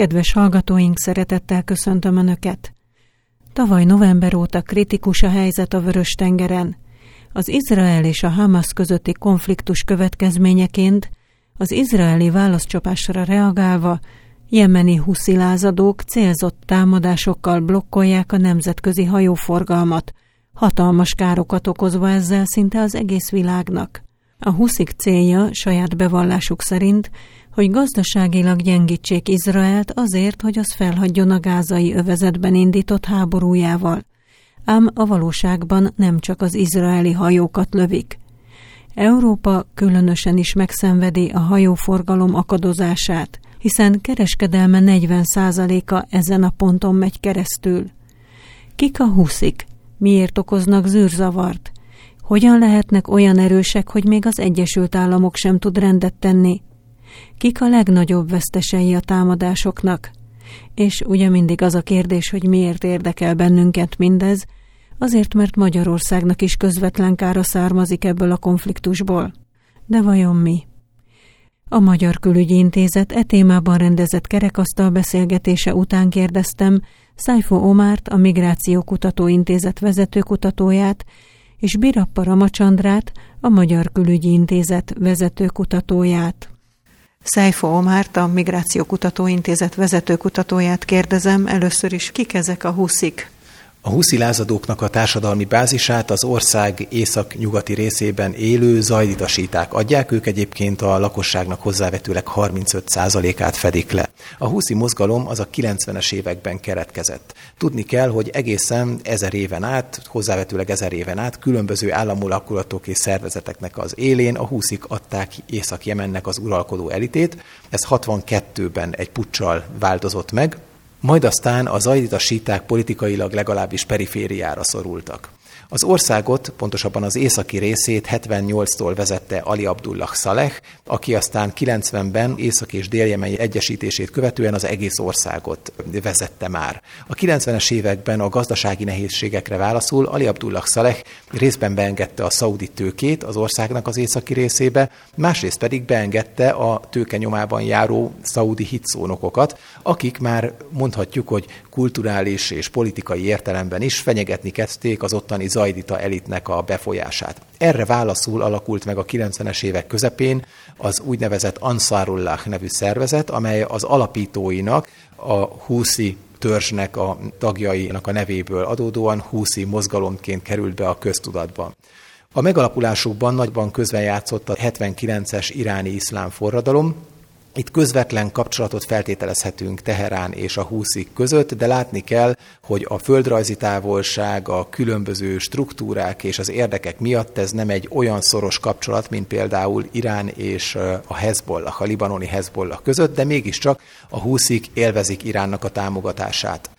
Kedves hallgatóink, szeretettel köszöntöm Önöket! Tavaly november óta kritikus a helyzet a Vörös-tengeren. Az Izrael és a Hamas közötti konfliktus következményeként az izraeli válaszcsapásra reagálva jemeni huszilázadók célzott támadásokkal blokkolják a nemzetközi hajóforgalmat, hatalmas károkat okozva ezzel szinte az egész világnak. A huszik célja saját bevallásuk szerint, hogy gazdaságilag gyengítsék Izraelt azért, hogy az felhagyjon a gázai övezetben indított háborújával. Ám a valóságban nem csak az izraeli hajókat lövik. Európa különösen is megszenvedi a hajóforgalom akadozását, hiszen kereskedelme 40%-a ezen a ponton megy keresztül. Kik a huszik? Miért okoznak zűrzavart? Hogyan lehetnek olyan erősek, hogy még az Egyesült Államok sem tud rendet tenni? Kik a legnagyobb vesztesei a támadásoknak? És ugye mindig az a kérdés, hogy miért érdekel bennünket mindez, azért mert Magyarországnak is közvetlen kára származik ebből a konfliktusból. De vajon mi? A Magyar Külügyi Intézet e témában rendezett kerekasztal beszélgetése után kérdeztem Szájfó Omárt, a Migrációkutató Intézet vezetőkutatóját, és Birappa Ramacsandrát, a Magyar Külügyi Intézet vezetőkutatóját. Szájfó Omárt, a Migrációkutató Intézet vezetőkutatóját kérdezem, először is kik ezek a huszik? A huszi lázadóknak a társadalmi bázisát az ország észak-nyugati részében élő zajditasíták adják, ők egyébként a lakosságnak hozzávetőleg 35%-át fedik le. A huszi mozgalom az a 90-es években keretkezett. Tudni kell, hogy egészen ezer éven át, hozzávetőleg ezer éven át különböző államulakulatok és szervezeteknek az élén a húszik adták Észak-Jemennek az uralkodó elitét. Ez 62-ben egy puccsal változott meg, majd aztán a zajdita síták politikailag legalábbis perifériára szorultak. Az országot, pontosabban az északi részét 78-tól vezette Ali Abdullah Saleh, aki aztán 90-ben észak és déljemei egyesítését követően az egész országot vezette már. A 90-es években a gazdasági nehézségekre válaszul Ali Abdullah Saleh részben beengedte a szaudi tőkét az országnak az északi részébe, másrészt pedig beengedte a tőke nyomában járó szaudi hitszónokokat, akik már mondhatjuk, hogy kulturális és politikai értelemben is fenyegetni kezdték az ottani zajdita elitnek a befolyását. Erre válaszul alakult meg a 90-es évek közepén az úgynevezett Ansarullah nevű szervezet, amely az alapítóinak a húszi törzsnek a tagjainak a nevéből adódóan húszi mozgalomként került be a köztudatba. A megalapulásukban nagyban közbenjátszott a 79-es iráni iszlám forradalom, itt közvetlen kapcsolatot feltételezhetünk Teherán és a húszik között, de látni kell, hogy a földrajzi távolság, a különböző struktúrák és az érdekek miatt ez nem egy olyan szoros kapcsolat, mint például Irán és a Hezbollah, a libanoni Hezbollah között, de mégiscsak a húszik élvezik Iránnak a támogatását.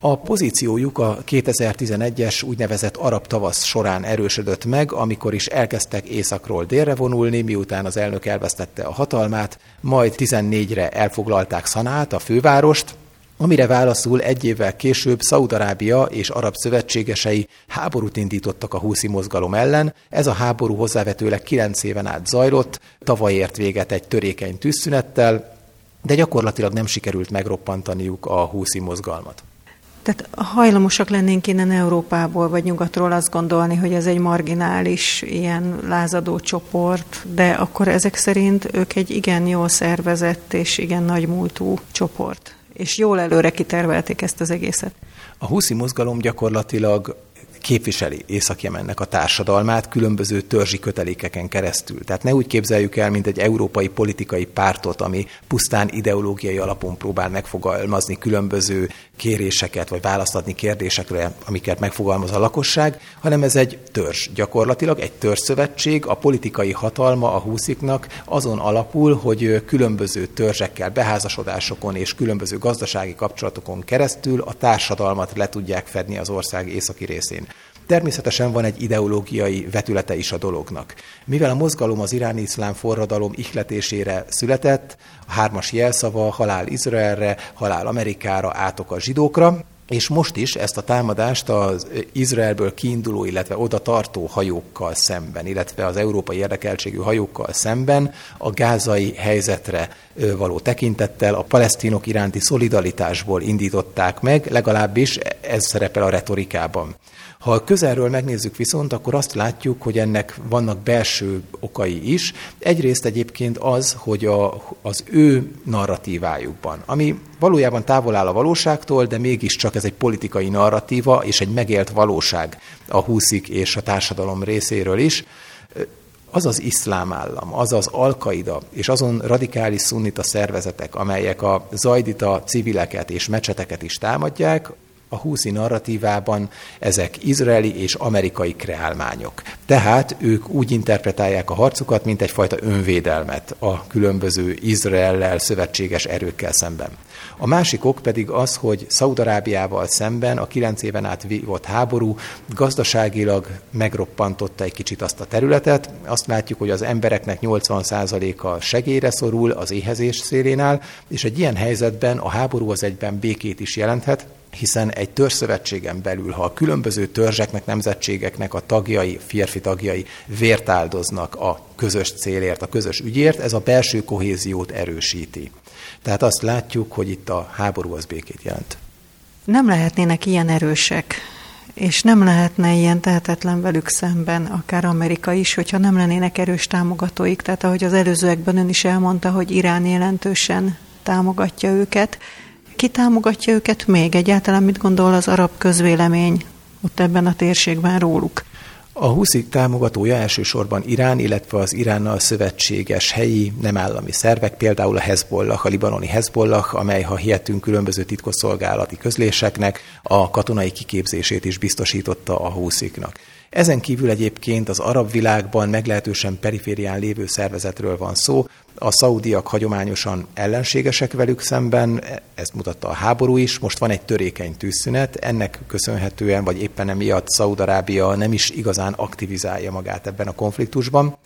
A pozíciójuk a 2011-es úgynevezett arab tavasz során erősödött meg, amikor is elkezdtek északról délre vonulni, miután az elnök elvesztette a hatalmát, majd 14-re elfoglalták Szanát, a fővárost, amire válaszul egy évvel később Szaudarábia és arab szövetségesei háborút indítottak a húszi mozgalom ellen. Ez a háború hozzávetőleg 9 éven át zajlott, tavaly ért véget egy törékeny tűzszünettel, de gyakorlatilag nem sikerült megroppantaniuk a húszi mozgalmat. Tehát hajlamosak lennénk innen Európából vagy nyugatról azt gondolni, hogy ez egy marginális, ilyen lázadó csoport, de akkor ezek szerint ők egy igen jól szervezett és igen nagy múltú csoport. És jól előre kitervelték ezt az egészet. A húszi mozgalom gyakorlatilag képviseli Észak-Jemennek a társadalmát különböző törzsi kötelékeken keresztül. Tehát ne úgy képzeljük el, mint egy európai politikai pártot, ami pusztán ideológiai alapon próbál megfogalmazni különböző kéréseket, vagy választatni kérdésekre, amiket megfogalmaz a lakosság, hanem ez egy törzs. Gyakorlatilag egy törzszövetség, a politikai hatalma a húsziknak azon alapul, hogy különböző törzsekkel, beházasodásokon és különböző gazdasági kapcsolatokon keresztül a társadalmat le tudják fedni az ország északi részén. Természetesen van egy ideológiai vetülete is a dolognak. Mivel a mozgalom az iráni iszlám forradalom ihletésére született, a hármas jelszava halál Izraelre, halál Amerikára, átok a zsidókra, és most is ezt a támadást az Izraelből kiinduló, illetve oda tartó hajókkal szemben, illetve az európai érdekeltségű hajókkal szemben a gázai helyzetre való tekintettel a palesztinok iránti szolidaritásból indították meg, legalábbis ez szerepel a retorikában. Ha közelről megnézzük viszont, akkor azt látjuk, hogy ennek vannak belső okai is. Egyrészt egyébként az, hogy a, az ő narratívájukban, ami valójában távol áll a valóságtól, de mégiscsak ez egy politikai narratíva és egy megélt valóság a húszik és a társadalom részéről is, az az iszlám állam, az az alkaida és azon radikális szunnita szervezetek, amelyek a zajdita civileket és mecseteket is támadják, a húszi narratívában ezek izraeli és amerikai kreálmányok. Tehát ők úgy interpretálják a harcukat, mint egyfajta önvédelmet a különböző Izraellel szövetséges erőkkel szemben. A másik ok pedig az, hogy Szaudarábiával szemben a kilenc éven át vívott háború gazdaságilag megroppantotta egy kicsit azt a területet. Azt látjuk, hogy az embereknek 80%-a segélyre szorul az éhezés szélén áll, és egy ilyen helyzetben a háború az egyben békét is jelenthet, hiszen egy törzszövetségen belül, ha a különböző törzseknek, nemzetségeknek a tagjai, férfi tagjai vért áldoznak a közös célért, a közös ügyért, ez a belső kohéziót erősíti. Tehát azt látjuk, hogy itt a háború az békét jelent. Nem lehetnének ilyen erősek, és nem lehetne ilyen tehetetlen velük szemben, akár Amerika is, hogyha nem lennének erős támogatóik. Tehát ahogy az előzőekben ön is elmondta, hogy Irán jelentősen támogatja őket, ki támogatja őket még? Egyáltalán mit gondol az arab közvélemény ott ebben a térségben róluk? A huszik támogatója elsősorban Irán, illetve az Iránnal szövetséges helyi nem állami szervek, például a Hezbollah, a libanoni Hezbollah, amely, ha hihetünk különböző titkosszolgálati közléseknek, a katonai kiképzését is biztosította a husziknak. Ezen kívül egyébként az arab világban meglehetősen periférián lévő szervezetről van szó. A szaudiak hagyományosan ellenségesek velük szemben, ezt mutatta a háború is, most van egy törékeny tűzszünet, ennek köszönhetően, vagy éppen emiatt Szaudarábia nem is igazán aktivizálja magát ebben a konfliktusban.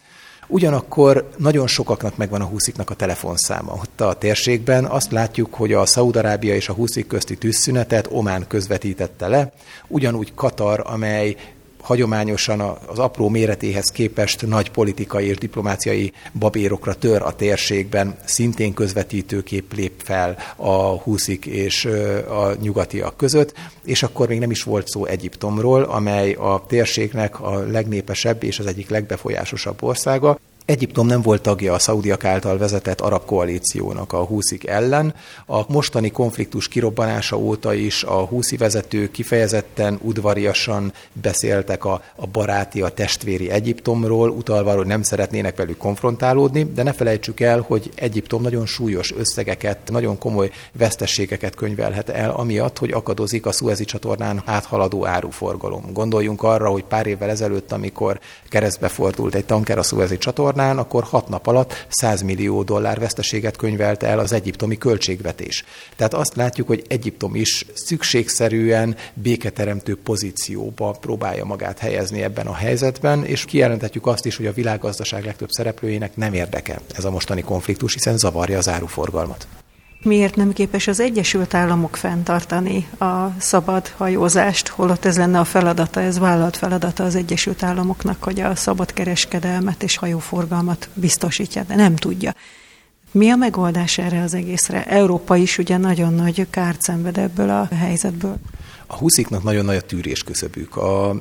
Ugyanakkor nagyon sokaknak megvan a húsziknak a telefonszáma. Ott a térségben azt látjuk, hogy a Szaudarábia és a húszik közti tűzszünetet Omán közvetítette le, ugyanúgy Katar, amely hagyományosan az apró méretéhez képest nagy politikai és diplomáciai babérokra tör a térségben, szintén közvetítőkép lép fel a húszik és a nyugatiak között, és akkor még nem is volt szó Egyiptomról, amely a térségnek a legnépesebb és az egyik legbefolyásosabb országa. Egyiptom nem volt tagja a szaudiak által vezetett arab koalíciónak a húszik ellen. A mostani konfliktus kirobbanása óta is a húszi vezetők kifejezetten udvariasan beszéltek a, a baráti, a testvéri Egyiptomról, utalva, hogy nem szeretnének velük konfrontálódni, de ne felejtsük el, hogy Egyiptom nagyon súlyos összegeket, nagyon komoly vesztességeket könyvelhet el, amiatt, hogy akadozik a Suezi csatornán áthaladó áruforgalom. Gondoljunk arra, hogy pár évvel ezelőtt, amikor keresztbe fordult egy tanker a Suezi csatornán, csatornán, akkor hat nap alatt 100 millió dollár veszteséget könyvelt el az egyiptomi költségvetés. Tehát azt látjuk, hogy Egyiptom is szükségszerűen béketeremtő pozícióba próbálja magát helyezni ebben a helyzetben, és kijelenthetjük azt is, hogy a világgazdaság legtöbb szereplőjének nem érdeke ez a mostani konfliktus, hiszen zavarja az áruforgalmat. Miért nem képes az Egyesült Államok fenntartani a szabad hajózást, holott ez lenne a feladata, ez vállalt feladata az Egyesült Államoknak, hogy a szabad kereskedelmet és hajóforgalmat biztosítja, de nem tudja. Mi a megoldás erre az egészre? Európa is ugye nagyon nagy kárt szenved ebből a helyzetből. A husziknak nagyon nagy a tűrés küszöbük. A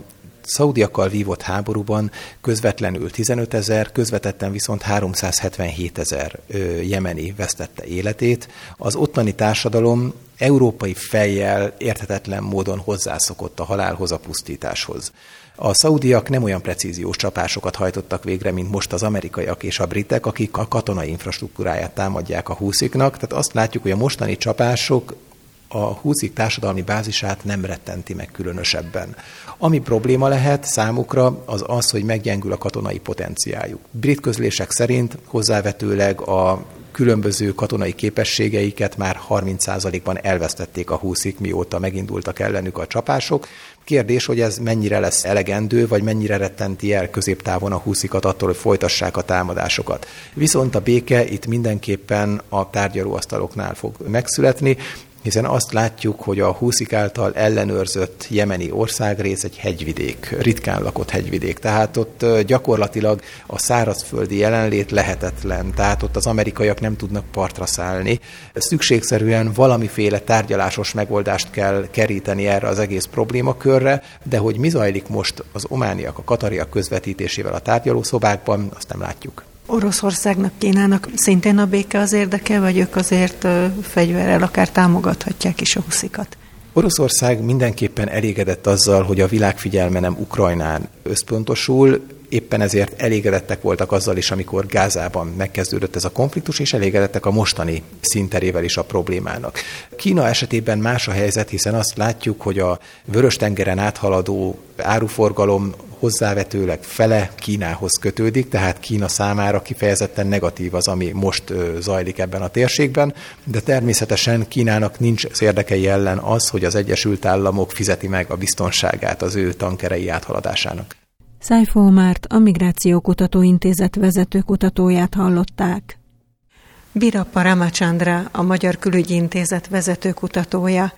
szaudiakkal vívott háborúban közvetlenül 15 ezer, közvetetten viszont 377 ezer jemeni vesztette életét. Az ottani társadalom európai fejjel érthetetlen módon hozzászokott a halálhoz, a pusztításhoz. A szaudiak nem olyan precíziós csapásokat hajtottak végre, mint most az amerikaiak és a britek, akik a katonai infrastruktúráját támadják a húsziknak. Tehát azt látjuk, hogy a mostani csapások a húzik társadalmi bázisát nem rettenti meg különösebben. Ami probléma lehet számukra, az az, hogy meggyengül a katonai potenciáljuk. Brit közlések szerint hozzávetőleg a különböző katonai képességeiket már 30%-ban elvesztették a húszik, mióta megindultak ellenük a csapások. Kérdés, hogy ez mennyire lesz elegendő, vagy mennyire rettenti el középtávon a húszikat attól, hogy folytassák a támadásokat. Viszont a béke itt mindenképpen a tárgyalóasztaloknál fog megszületni, hiszen azt látjuk, hogy a húszik által ellenőrzött jemeni országrész egy hegyvidék, ritkán lakott hegyvidék, tehát ott gyakorlatilag a szárazföldi jelenlét lehetetlen, tehát ott az amerikaiak nem tudnak partra szállni. Szükségszerűen valamiféle tárgyalásos megoldást kell keríteni erre az egész problémakörre, de hogy mi zajlik most az omániak, a katariak közvetítésével a tárgyalószobákban, azt nem látjuk. Oroszországnak, Kínának szintén a béke az érdeke, vagy ők azért fegyverrel akár támogathatják is a huszikat? Oroszország mindenképpen elégedett azzal, hogy a világ figyelme nem Ukrajnán összpontosul, éppen ezért elégedettek voltak azzal is, amikor Gázában megkezdődött ez a konfliktus, és elégedettek a mostani szinterével is a problémának. Kína esetében más a helyzet, hiszen azt látjuk, hogy a Vörös-tengeren áthaladó áruforgalom hozzávetőleg fele Kínához kötődik, tehát Kína számára kifejezetten negatív az, ami most zajlik ebben a térségben, de természetesen Kínának nincs az érdekei ellen az, hogy az Egyesült Államok fizeti meg a biztonságát az ő tankerei áthaladásának. Szájfó Márt a Migrációkutató Intézet vezető kutatóját hallották. Birappa Ramachandra, a Magyar Külügyi Intézet vezető kutatója.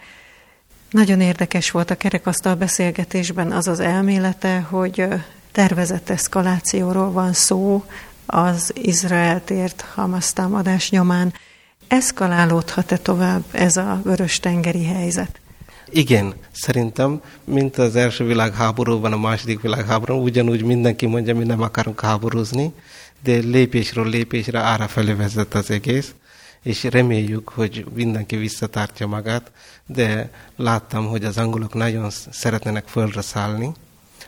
Nagyon érdekes volt a kerekasztal beszélgetésben az az elmélete, hogy tervezett eszkalációról van szó az Izrael tért Hamas támadás nyomán. Eszkalálódhat-e tovább ez a vörös-tengeri helyzet? Igen, szerintem, mint az első világháborúban, a második világháborúban, ugyanúgy mindenki mondja, mi nem akarunk háborúzni, de lépésről lépésre ára felé vezet az egész, és reméljük, hogy mindenki visszatartja magát, de láttam, hogy az angolok nagyon szeretnének földre szállni,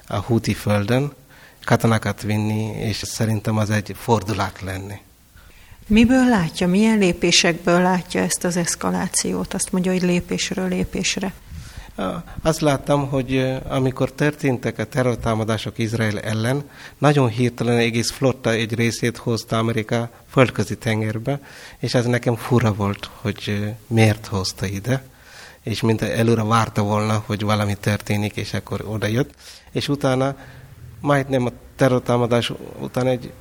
a húti földön, katonákat vinni, és szerintem az egy fordulat lenne. Miből látja, milyen lépésekből látja ezt az eszkalációt? Azt mondja, hogy lépésről lépésre. Azt láttam, hogy amikor történtek a terrortámadások Izrael ellen, nagyon hirtelen egész flotta egy részét hozta Amerika földközi tengerbe, és ez nekem fura volt, hogy miért hozta ide, és mint előre várta volna, hogy valami történik, és akkor oda jött, és utána majdnem a terrortámadás után egy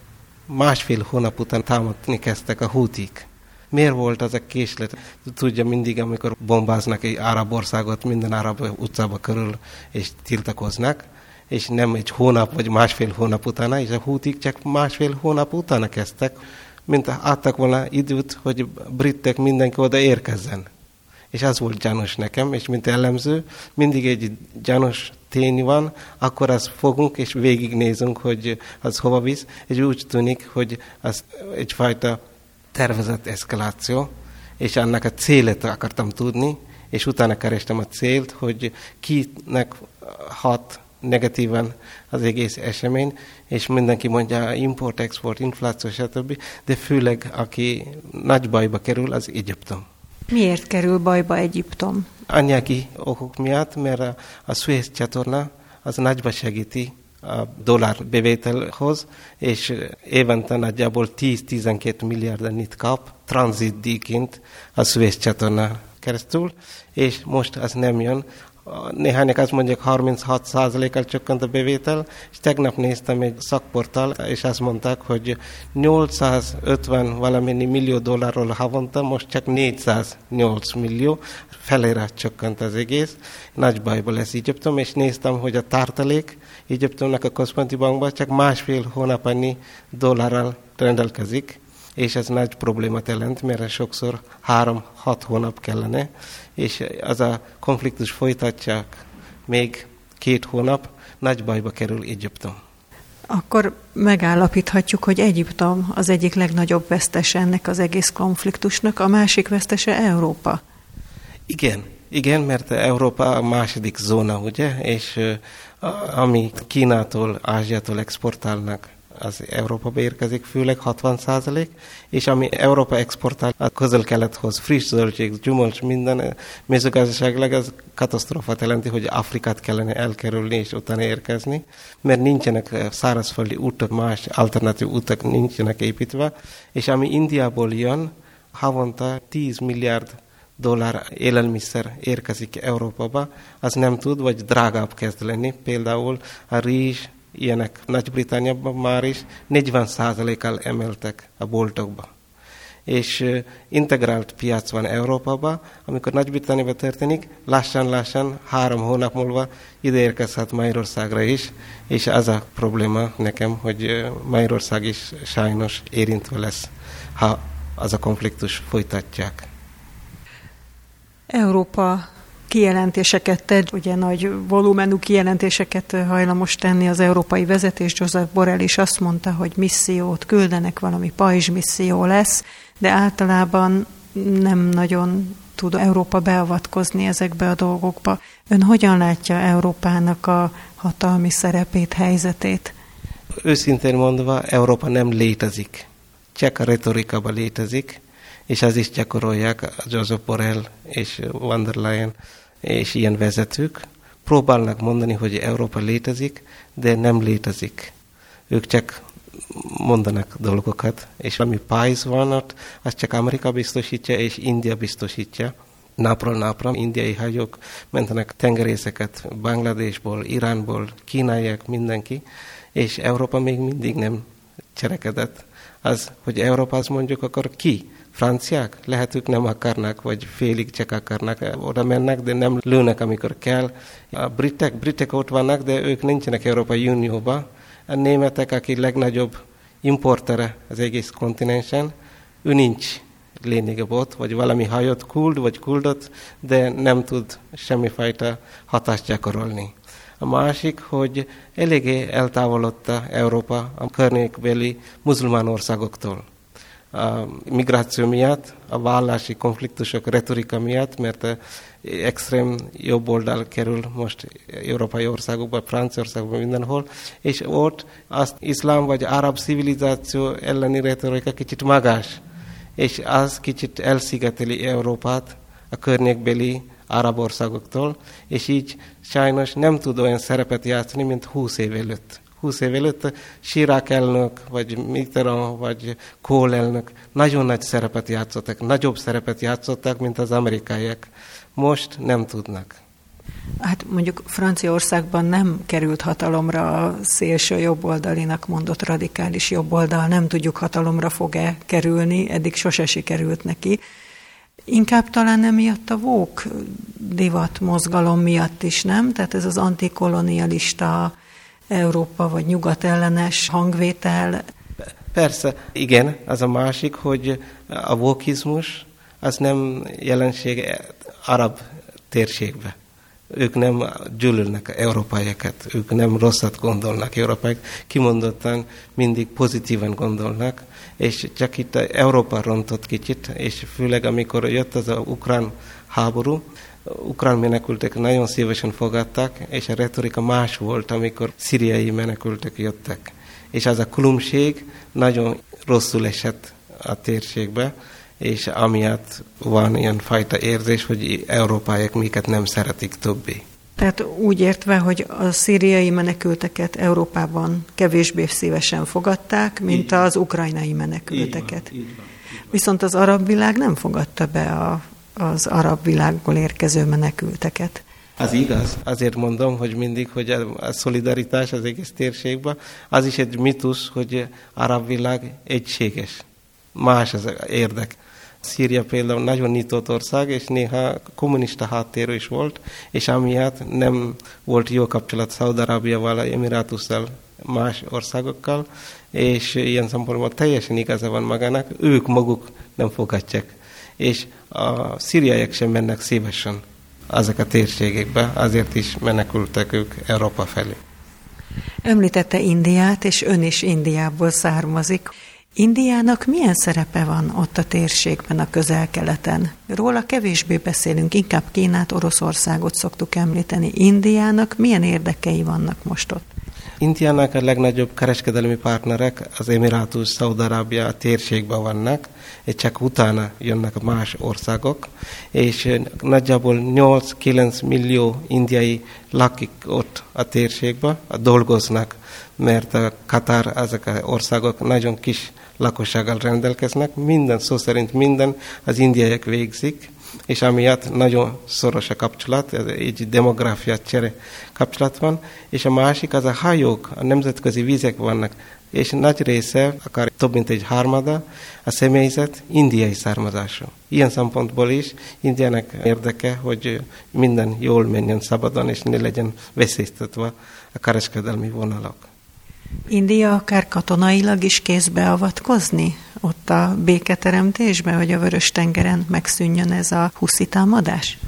másfél hónap után támadni kezdtek a hútik Miért volt az a késlet? Tudja mindig, amikor bombáznak egy arab országot, minden arab utcába körül, és tiltakoznak, és nem egy hónap vagy másfél hónap utána, és a hútik csak másfél hónap utána kezdtek, mint adtak volna időt, hogy britek mindenki oda érkezzen. És az volt gyanús nekem, és mint ellenző, mindig egy gyanús tény van, akkor azt fogunk, és végignézünk, hogy az hova visz, és úgy tűnik, hogy az egyfajta tervezett eszkaláció, és annak a célet akartam tudni, és utána kerestem a célt, hogy kinek hat negatívan az egész esemény, és mindenki mondja import, export, infláció, stb., de főleg aki nagy bajba kerül, az Egyiptom. Miért kerül bajba Egyiptom? Anyagi okok miatt, mert a, a Suez csatorna az nagyba segíti a dollár bevételhoz, és évente nagyjából 10-12 milliárd annyit kap tranzitdíjként a Suez csatorna keresztül, és most az nem jön. Néhányak azt mondják, 36%-kal csökkent a bevétel, és tegnap néztem egy szakportál, és azt mondták, hogy 850 valamennyi millió dollárról havonta, most csak 408 millió, felére csökkent az egész. Nagy bajba lesz Egyiptom, és néztem, hogy a tartalék Egyiptomnak a központi bankban csak másfél hónap annyi dollárral rendelkezik, és ez nagy problémát jelent, mert sokszor három-hat hónap kellene, és az a konfliktus folytatják még két hónap, nagy bajba kerül Egyiptom. Akkor megállapíthatjuk, hogy Egyiptom az egyik legnagyobb vesztese ennek az egész konfliktusnak, a másik vesztese Európa. Igen, igen, mert Európa a második zóna, ugye, és ami Kínától, Ázsiától exportálnak, az Európa érkezik, főleg 60 százalék, és ami Európa exportál a közel-kelethoz, friss zöldség, gyümölcs, minden mezőgazdaságilag az katasztrófát jelenti, hogy Afrikát kellene elkerülni és utána érkezni, mert nincsenek szárazföldi utak, más alternatív utak nincsenek építve, és ami Indiából jön, havonta 10 milliárd dollár élelmiszer érkezik Európába, az nem tud, vagy drágább kezd lenni. Például a rizs, ilyenek Nagy-Britanniában már is 40%-kal emeltek a boltokba. és integrált piac van Európában, amikor Nagy-Britanniában történik, lassan-lassan, három hónap múlva ide érkezhet Magyarországra is, és az a probléma nekem, hogy Magyarország is sajnos érintve lesz, ha az a konfliktus folytatják. Európa kijelentéseket tett, ugye nagy volumenú kijelentéseket hajlamos tenni az európai vezetés. Joseph Borrell is azt mondta, hogy missziót küldenek, valami pajzs misszió lesz, de általában nem nagyon tud Európa beavatkozni ezekbe a dolgokba. Ön hogyan látja Európának a hatalmi szerepét, helyzetét? Őszintén mondva, Európa nem létezik. Csak a retorikában létezik, és az is gyakorolják Joseph Borrell és Van der Leyen és ilyen vezetők. Próbálnak mondani, hogy Európa létezik, de nem létezik. Ők csak mondanak dolgokat, és ami pályz van ott, azt csak Amerika biztosítja, és India biztosítja. Napról napra indiai hajók mentenek tengerészeket Bangladesból, Iránból, kínaiak, mindenki, és Európa még mindig nem cserekedett. Az, hogy Európa azt mondjuk, akkor ki? Franciák? Lehet, ők nem akarnak, vagy félig csak akarnak, oda mennek, de nem lőnek, amikor kell. A britek, britek ott vannak, de ők nincsenek Európai Unióban, a németek, aki legnagyobb importere az egész kontinensen, ő nincs lényegebb ott, vagy valami hajót kuld, vagy kuldott, de nem tud semmifajta hatást gyakorolni. A másik, hogy eléggé eltávolodta Európa a környékbeli muzulmán országoktól a migráció miatt, a vallási konfliktusok retorika miatt, mert extrém jobb oldal kerül most európai országokba, Franciaországban, mindenhol, és ott az iszlám vagy arab civilizáció elleni retorika kicsit magas, és az kicsit elszigeteli Európát a környékbeli arab országoktól, és így sajnos nem tud olyan szerepet játszani, mint 20 év előtt. 20 év előtt Sirák elnök, vagy Mitterrand, vagy Kohl elnök nagyon nagy szerepet játszottak, nagyobb szerepet játszottak, mint az amerikaiak. Most nem tudnak. Hát mondjuk Franciaországban nem került hatalomra a szélső jobboldalinak mondott radikális jobboldal, nem tudjuk hatalomra fog-e kerülni, eddig sose sikerült neki. Inkább talán emiatt a vók divat mozgalom miatt is, nem? Tehát ez az antikolonialista Európa vagy nyugat ellenes hangvétel. Persze, igen, az a másik, hogy a vokizmus az nem jelenség arab térségbe. Ők nem gyűlölnek európaiakat, ők nem rosszat gondolnak európaiak, kimondottan mindig pozitívan gondolnak, és csak itt Európa rontott kicsit, és főleg amikor jött az a ukrán háború, ukrán menekültek nagyon szívesen fogadták, és a retorika más volt, amikor szíriai menekültek jöttek. És az a különbség nagyon rosszul esett a térségbe, és amiatt van ilyen fajta érzés, hogy európaiak miket nem szeretik többé. Tehát úgy értve, hogy a szíriai menekülteket Európában kevésbé szívesen fogadták, mint az ukrajnai menekülteket. Így van, így van, így van. Viszont az arab világ nem fogadta be a az arab világból érkező menekülteket. Az igaz. Azért mondom, hogy mindig, hogy a szolidaritás az egész térségben, az is egy mitusz, hogy arab világ egységes. Más az érdek. Szíria például nagyon nyitott ország, és néha kommunista háttérű is volt, és amiatt nem volt jó kapcsolat Szaudarábiával, Emirátusszal, más országokkal, és ilyen szempontból teljesen igaza van magának, ők maguk nem fogadják és a szíriaiak sem mennek szívesen ezek a térségekbe, azért is menekültek ők Európa felé. Említette Indiát, és ön is Indiából származik. Indiának milyen szerepe van ott a térségben, a közel-keleten? Róla kevésbé beszélünk, inkább Kínát, Oroszországot szoktuk említeni. Indiának milyen érdekei vannak most ott? Indiának a legnagyobb kereskedelmi partnerek az Emirátus, Szaudarábia térségben vannak, és csak utána jönnek más országok, és nagyjából 8-9 millió indiai lakik ott a térségben, dolgoznak, mert a Katar, ezek az országok nagyon kis lakossággal rendelkeznek, minden szó szerint minden az indiaiak végzik, és amiatt nagyon szoros a kapcsolat, egy demográfia csere kapcsolat van, és a másik az a hajók, a nemzetközi vizek vannak, és nagy része, akár több mint egy harmada, a személyzet indiai származású. Ilyen szempontból is Indiának érdeke, hogy minden jól menjen szabadon, és ne legyen veszélytetve a kereskedelmi vonalak. India akár katonailag is kézbe avatkozni ott a béketeremtésbe, hogy a Vörös-tengeren megszűnjön ez a huszi támadás?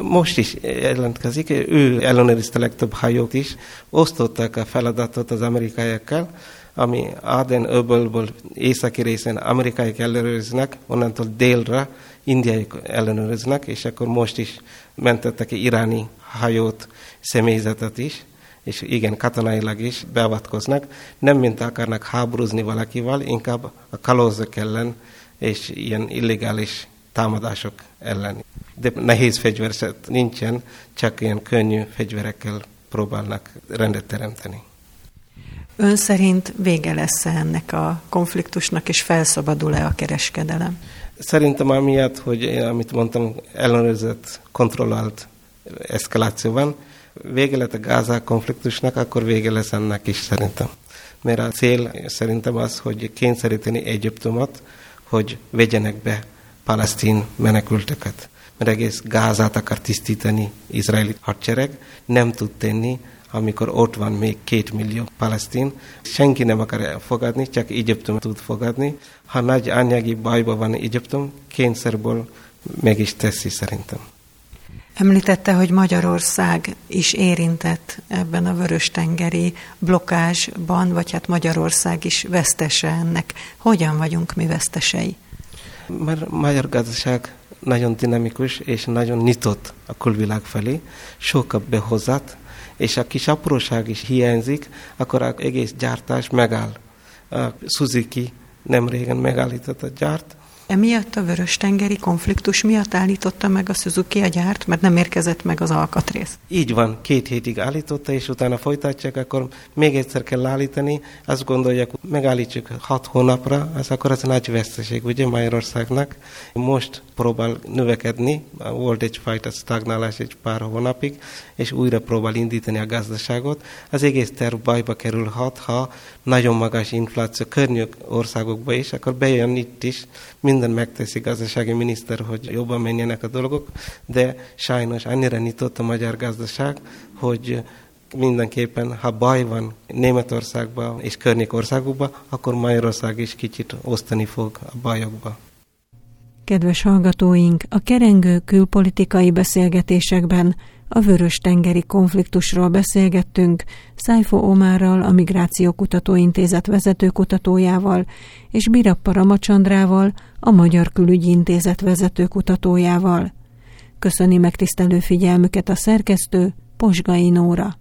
Most is jelentkezik, ő ellenőrizte legtöbb hajót is, osztották a feladatot az amerikaiakkal, ami Aden öbölből északi részén amerikaiak ellenőriznek, onnantól délre indiaiak ellenőriznek, és akkor most is mentettek iráni hajót, személyzetet is, és igen, katonailag is beavatkoznak, nem mint akarnak háborúzni valakival, inkább a kalózok ellen és ilyen illegális támadások ellen. De nehéz fegyverszet nincsen, csak ilyen könnyű fegyverekkel próbálnak rendet teremteni. Ön szerint vége lesz -e ennek a konfliktusnak, és felszabadul-e a kereskedelem? Szerintem amiatt, hogy amit mondtam, ellenőrzött, kontrollált eszkaláció van, vége lett a Gázá konfliktusnak, akkor vége lesz ennek is szerintem. Mert a cél szerintem az, hogy kényszeríteni Egyiptomot, hogy vegyenek be palesztin menekülteket. Mert egész Gázát akar tisztítani izraeli hadsereg, nem tud tenni, amikor ott van még két millió palesztin. Senki nem akar elfogadni, csak Egyiptom tud fogadni. Ha nagy anyagi bajban van Egyiptom, kényszerből meg is teszi szerintem. Említette, hogy Magyarország is érintett ebben a vörös-tengeri blokkásban, vagy hát Magyarország is vesztese ennek. Hogyan vagyunk mi vesztesei? Mert magyar gazdaság nagyon dinamikus és nagyon nyitott a külvilág felé, sokkal behozat, és a kis apróság is hiányzik, akkor az egész gyártás megáll. A Suzuki nem régen megállított a gyárt, Emiatt a vörös-tengeri konfliktus miatt állította meg a Suzuki a gyárt, mert nem érkezett meg az alkatrész. Így van, két hétig állította, és utána folytatják, akkor még egyszer kell állítani. Azt gondolják, megállítsuk hat hónapra, az akkor az nagy veszteség, ugye Magyarországnak. Most próbál növekedni, volt egyfajta stagnálás egy pár hónapig, és újra próbál indítani a gazdaságot. Az egész terv bajba kerülhet, ha nagyon magas infláció környök országokba is, akkor bejön itt is, minden megteszi gazdasági miniszter, hogy jobban menjenek a dolgok, de sajnos annyira nyitott a magyar gazdaság, hogy mindenképpen, ha baj van Németországban és környékországokban, akkor Magyarország is kicsit osztani fog a bajokba. Kedves hallgatóink, a kerengő külpolitikai beszélgetésekben a Vörös-tengeri konfliktusról beszélgettünk Szájfo Omárral, a Migráció Kutatóintézet vezető kutatójával, és Birappa Ramacsandrával, a Magyar Külügyi Intézet vezető kutatójával. Köszöni megtisztelő figyelmüket a szerkesztő Posgai Nóra.